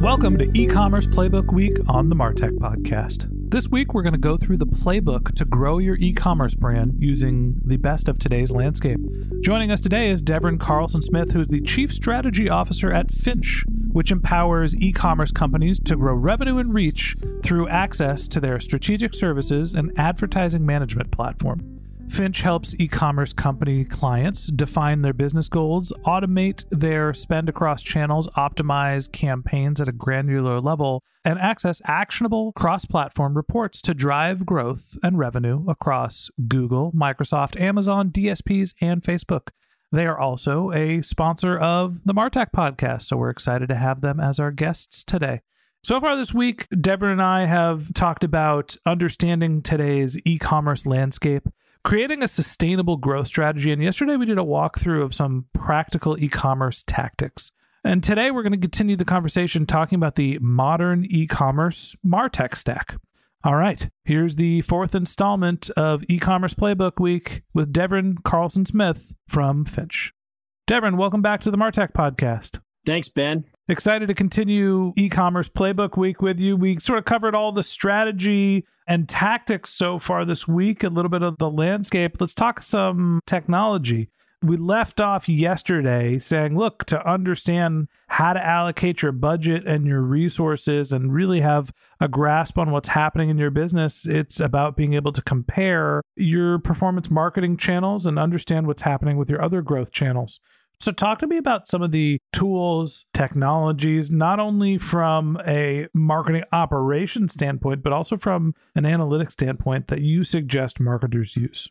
Welcome to e-commerce playbook week on the Martech podcast. This week we're going to go through the playbook to grow your e-commerce brand using the best of today's landscape. Joining us today is Devon Carlson Smith, who is the Chief Strategy Officer at Finch, which empowers e-commerce companies to grow revenue and reach through access to their strategic services and advertising management platform. Finch helps e commerce company clients define their business goals, automate their spend across channels, optimize campaigns at a granular level, and access actionable cross platform reports to drive growth and revenue across Google, Microsoft, Amazon, DSPs, and Facebook. They are also a sponsor of the Martech podcast, so we're excited to have them as our guests today. So far this week, Deborah and I have talked about understanding today's e commerce landscape creating a sustainable growth strategy. And yesterday we did a walkthrough of some practical e commerce tactics. And today we're going to continue the conversation talking about the modern e commerce Martech stack. All right, here's the fourth installment of e commerce playbook week with Devon Carlson Smith from Finch. Devon, welcome back to the Martech podcast. Thanks, Ben. Excited to continue e commerce playbook week with you. We sort of covered all the strategy and tactics so far this week, a little bit of the landscape. Let's talk some technology. We left off yesterday saying, look, to understand how to allocate your budget and your resources and really have a grasp on what's happening in your business, it's about being able to compare your performance marketing channels and understand what's happening with your other growth channels. So, talk to me about some of the tools, technologies, not only from a marketing operation standpoint, but also from an analytics standpoint that you suggest marketers use.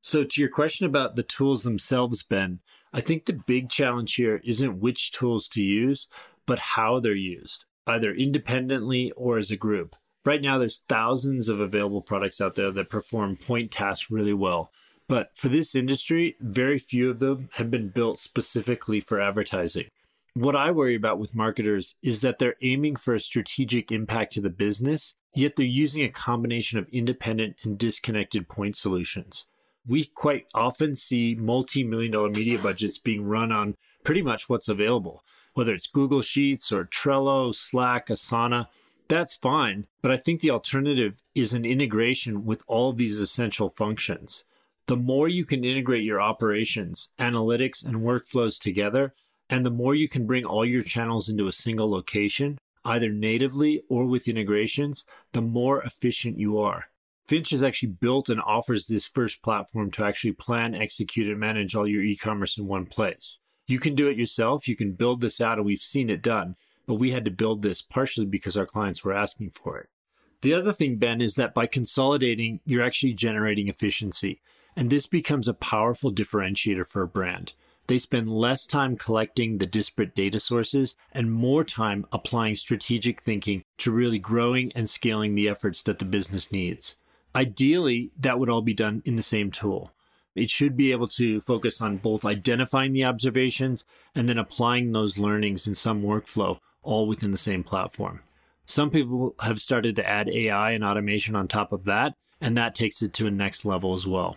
So, to your question about the tools themselves, Ben, I think the big challenge here isn't which tools to use, but how they're used, either independently or as a group. Right now, there's thousands of available products out there that perform point tasks really well. But for this industry, very few of them have been built specifically for advertising. What I worry about with marketers is that they're aiming for a strategic impact to the business, yet they're using a combination of independent and disconnected point solutions. We quite often see multi million dollar media budgets being run on pretty much what's available, whether it's Google Sheets or Trello, Slack, Asana. That's fine, but I think the alternative is an integration with all these essential functions the more you can integrate your operations, analytics, and workflows together, and the more you can bring all your channels into a single location, either natively or with integrations, the more efficient you are. Finch has actually built and offers this first platform to actually plan, execute, and manage all your e commerce in one place. You can do it yourself, you can build this out, and we've seen it done, but we had to build this partially because our clients were asking for it. The other thing, Ben, is that by consolidating, you're actually generating efficiency. And this becomes a powerful differentiator for a brand. They spend less time collecting the disparate data sources and more time applying strategic thinking to really growing and scaling the efforts that the business needs. Ideally, that would all be done in the same tool. It should be able to focus on both identifying the observations and then applying those learnings in some workflow, all within the same platform. Some people have started to add AI and automation on top of that, and that takes it to a next level as well.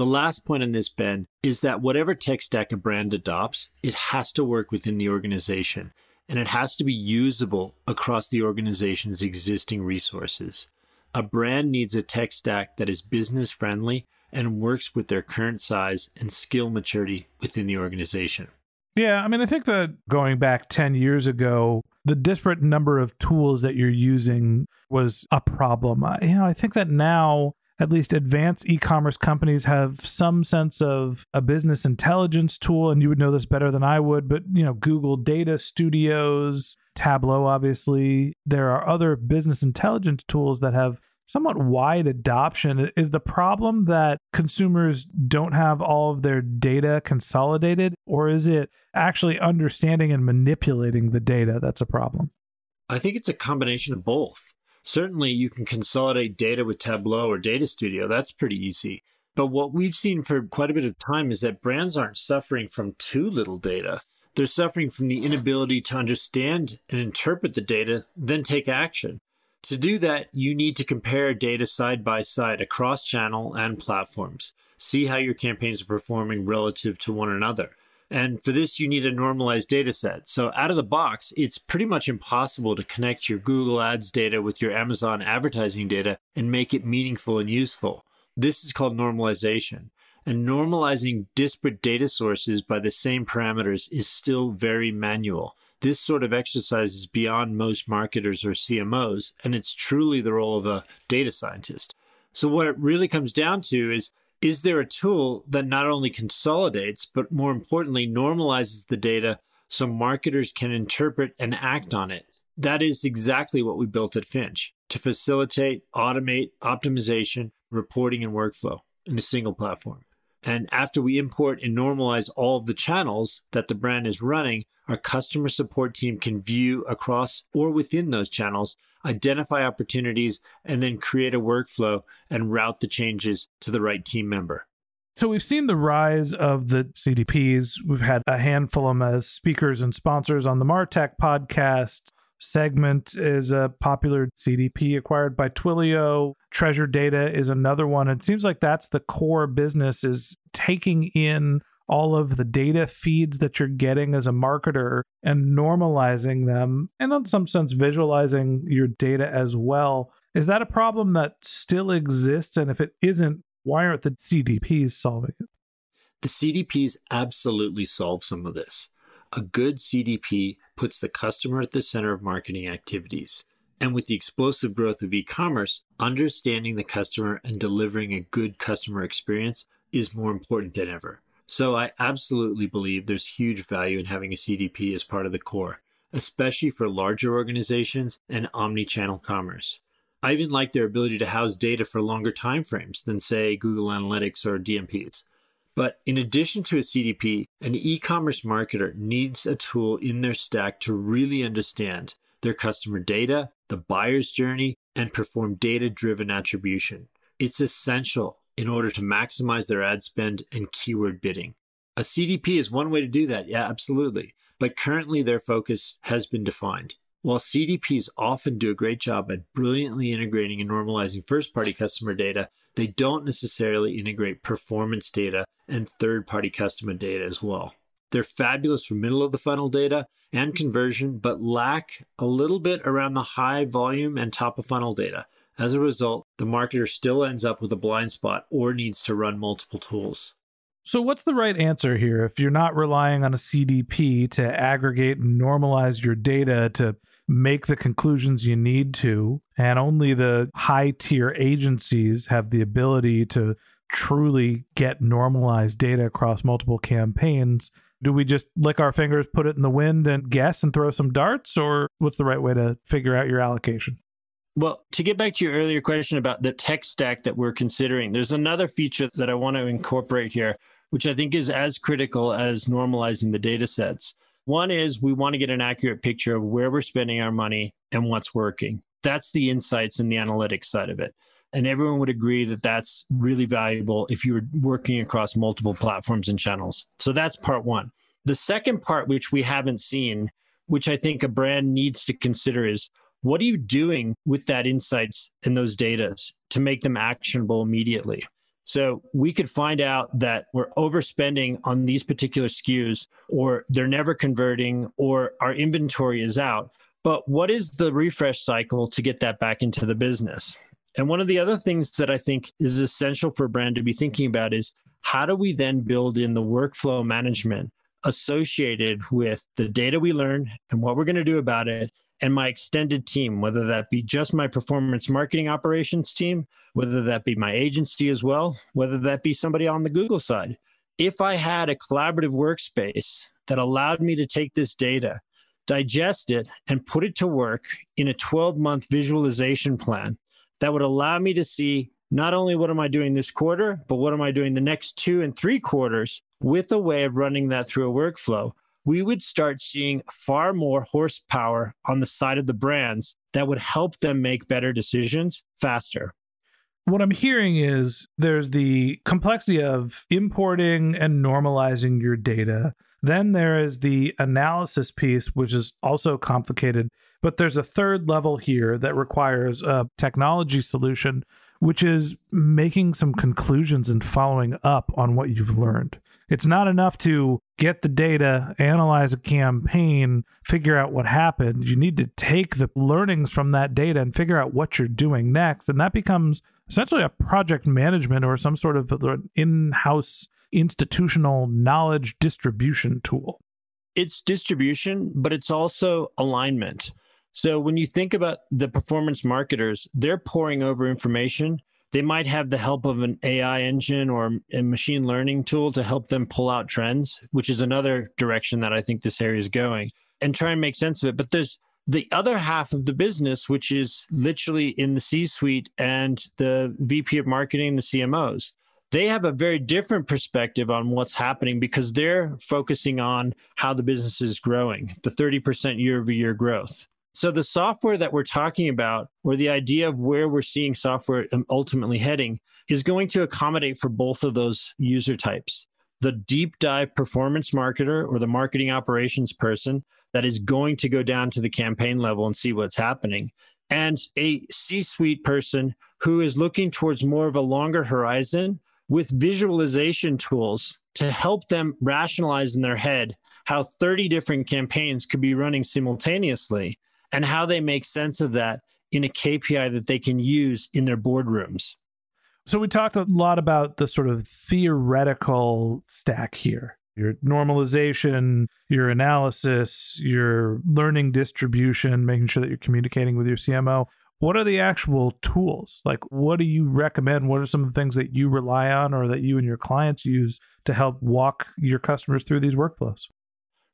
The last point on this, Ben, is that whatever tech stack a brand adopts, it has to work within the organization and it has to be usable across the organization's existing resources. A brand needs a tech stack that is business friendly and works with their current size and skill maturity within the organization. Yeah, I mean, I think that going back 10 years ago, the disparate number of tools that you're using was a problem. You know, I think that now at least advanced e-commerce companies have some sense of a business intelligence tool and you would know this better than I would, but you know, Google Data Studios, Tableau obviously, there are other business intelligence tools that have somewhat wide adoption. Is the problem that consumers don't have all of their data consolidated, or is it actually understanding and manipulating the data that's a problem? I think it's a combination of both. Certainly, you can consolidate data with Tableau or Data Studio. That's pretty easy. But what we've seen for quite a bit of time is that brands aren't suffering from too little data. They're suffering from the inability to understand and interpret the data, then take action. To do that, you need to compare data side by side across channel and platforms. See how your campaigns are performing relative to one another. And for this, you need a normalized data set. So out of the box, it's pretty much impossible to connect your Google Ads data with your Amazon advertising data and make it meaningful and useful. This is called normalization. And normalizing disparate data sources by the same parameters is still very manual. This sort of exercise is beyond most marketers or CMOs, and it's truly the role of a data scientist. So, what it really comes down to is is there a tool that not only consolidates, but more importantly, normalizes the data so marketers can interpret and act on it? That is exactly what we built at Finch to facilitate, automate, optimization, reporting, and workflow in a single platform. And after we import and normalize all of the channels that the brand is running, our customer support team can view across or within those channels, identify opportunities, and then create a workflow and route the changes to the right team member. So we've seen the rise of the CDPs. We've had a handful of them as speakers and sponsors on the Martech podcast. Segment is a popular CDP acquired by Twilio. Treasure Data is another one. It seems like that's the core business is taking in all of the data feeds that you're getting as a marketer and normalizing them and in some sense visualizing your data as well. Is that a problem that still exists? And if it isn't, why aren't the CDPs solving it? The CDPs absolutely solve some of this. A good CDP puts the customer at the center of marketing activities. And with the explosive growth of e commerce, understanding the customer and delivering a good customer experience is more important than ever. So I absolutely believe there's huge value in having a CDP as part of the core, especially for larger organizations and omni-channel commerce. I even like their ability to house data for longer timeframes than say Google Analytics or DMPs. But in addition to a CDP, an e commerce marketer needs a tool in their stack to really understand their customer data, the buyer's journey, and perform data driven attribution. It's essential in order to maximize their ad spend and keyword bidding. A CDP is one way to do that, yeah, absolutely. But currently, their focus has been defined. While CDPs often do a great job at brilliantly integrating and normalizing first party customer data, they don't necessarily integrate performance data and third party customer data as well. They're fabulous for middle of the funnel data and conversion, but lack a little bit around the high volume and top of funnel data. As a result, the marketer still ends up with a blind spot or needs to run multiple tools. So, what's the right answer here if you're not relying on a CDP to aggregate and normalize your data to make the conclusions you need to, and only the high tier agencies have the ability to truly get normalized data across multiple campaigns? Do we just lick our fingers, put it in the wind, and guess and throw some darts? Or what's the right way to figure out your allocation? Well, to get back to your earlier question about the tech stack that we're considering, there's another feature that I want to incorporate here, which I think is as critical as normalizing the data sets. One is we want to get an accurate picture of where we're spending our money and what's working. That's the insights and the analytics side of it. And everyone would agree that that's really valuable if you were working across multiple platforms and channels. So that's part one. The second part, which we haven't seen, which I think a brand needs to consider, is what are you doing with that insights and those data to make them actionable immediately? So we could find out that we're overspending on these particular SKUs, or they're never converting, or our inventory is out. But what is the refresh cycle to get that back into the business? And one of the other things that I think is essential for a brand to be thinking about is how do we then build in the workflow management associated with the data we learn and what we're going to do about it and my extended team, whether that be just my performance marketing operations team, whether that be my agency as well, whether that be somebody on the Google side. If I had a collaborative workspace that allowed me to take this data, digest it, and put it to work in a 12 month visualization plan that would allow me to see not only what am I doing this quarter, but what am I doing the next two and three quarters with a way of running that through a workflow we would start seeing far more horsepower on the side of the brands that would help them make better decisions faster. What I'm hearing is there's the complexity of importing and normalizing your data. Then there is the analysis piece, which is also complicated. But there's a third level here that requires a technology solution, which is making some conclusions and following up on what you've learned. It's not enough to get the data, analyze a campaign, figure out what happened. You need to take the learnings from that data and figure out what you're doing next. And that becomes essentially a project management or some sort of in house institutional knowledge distribution tool. It's distribution, but it's also alignment. So when you think about the performance marketers, they're poring over information they might have the help of an AI engine or a machine learning tool to help them pull out trends, which is another direction that I think this area is going and try and make sense of it. But there's the other half of the business, which is literally in the C suite and the VP of marketing, the CMOs. They have a very different perspective on what's happening because they're focusing on how the business is growing, the 30% year over year growth. So the software that we're talking about, or the idea of where we're seeing software um, ultimately heading, is going to accommodate for both of those user types. The deep dive performance marketer or the marketing operations person that is going to go down to the campaign level and see what's happening, and a C suite person who is looking towards more of a longer horizon with visualization tools to help them rationalize in their head how 30 different campaigns could be running simultaneously and how they make sense of that in a KPI that they can use in their boardrooms. So, we talked a lot about the sort of theoretical stack here your normalization, your analysis, your learning distribution, making sure that you're communicating with your CMO. What are the actual tools? Like, what do you recommend? What are some of the things that you rely on or that you and your clients use to help walk your customers through these workflows?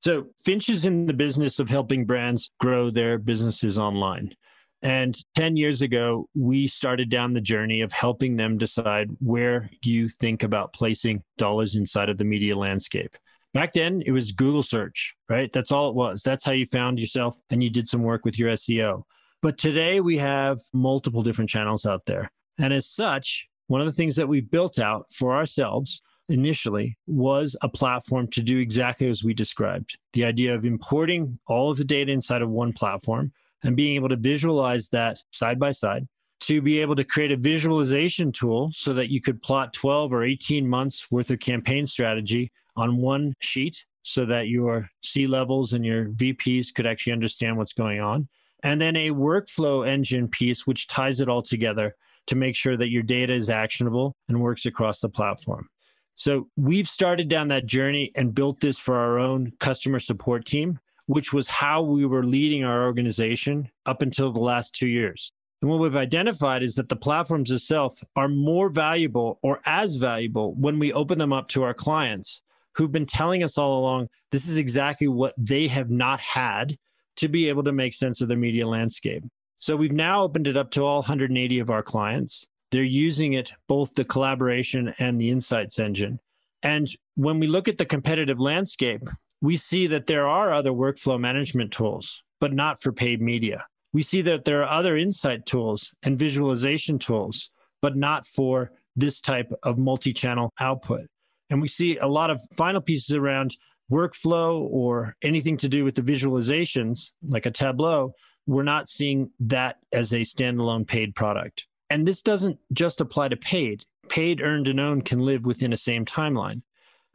So Finch is in the business of helping brands grow their businesses online. And 10 years ago, we started down the journey of helping them decide where you think about placing dollars inside of the media landscape. Back then, it was Google search, right? That's all it was. That's how you found yourself and you did some work with your SEO. But today, we have multiple different channels out there. And as such, one of the things that we've built out for ourselves initially was a platform to do exactly as we described the idea of importing all of the data inside of one platform and being able to visualize that side by side to be able to create a visualization tool so that you could plot 12 or 18 months worth of campaign strategy on one sheet so that your C levels and your VPs could actually understand what's going on. And then a workflow engine piece, which ties it all together to make sure that your data is actionable and works across the platform. So we've started down that journey and built this for our own customer support team, which was how we were leading our organization up until the last two years. And what we've identified is that the platforms itself are more valuable or as valuable when we open them up to our clients who've been telling us all along this is exactly what they have not had to be able to make sense of the media landscape. So we've now opened it up to all 180 of our clients. They're using it both the collaboration and the insights engine. And when we look at the competitive landscape, we see that there are other workflow management tools, but not for paid media. We see that there are other insight tools and visualization tools, but not for this type of multi channel output. And we see a lot of final pieces around workflow or anything to do with the visualizations, like a Tableau, we're not seeing that as a standalone paid product. And this doesn't just apply to paid. Paid, earned, and owned can live within a same timeline.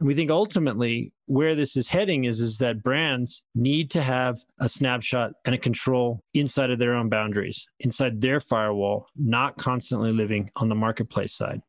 And we think ultimately where this is heading is, is that brands need to have a snapshot and a control inside of their own boundaries, inside their firewall, not constantly living on the marketplace side.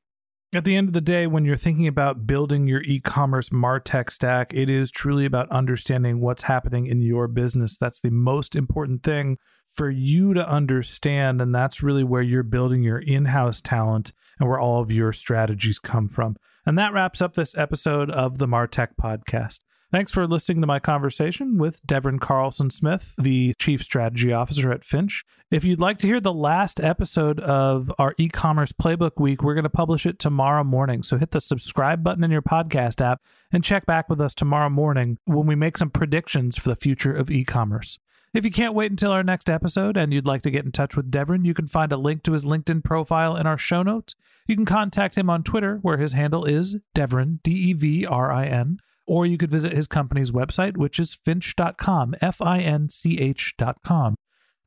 At the end of the day, when you're thinking about building your e commerce MarTech stack, it is truly about understanding what's happening in your business. That's the most important thing for you to understand. And that's really where you're building your in house talent and where all of your strategies come from. And that wraps up this episode of the MarTech podcast. Thanks for listening to my conversation with Devon Carlson Smith, the Chief Strategy Officer at Finch. If you'd like to hear the last episode of our e commerce playbook week, we're going to publish it tomorrow morning. So hit the subscribe button in your podcast app and check back with us tomorrow morning when we make some predictions for the future of e commerce. If you can't wait until our next episode and you'd like to get in touch with Devon, you can find a link to his LinkedIn profile in our show notes. You can contact him on Twitter, where his handle is Devrin, D E V R I N or you could visit his company's website, which is finch.com, F I N C H.com.